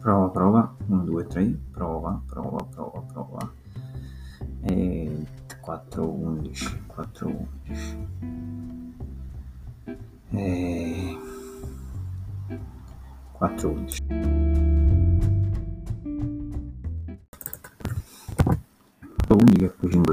Prova, prova. 1, 2, 3. Prova, prova, prova, prova. E 4, 11. 4, 11. E 4, 11. Quindi che 5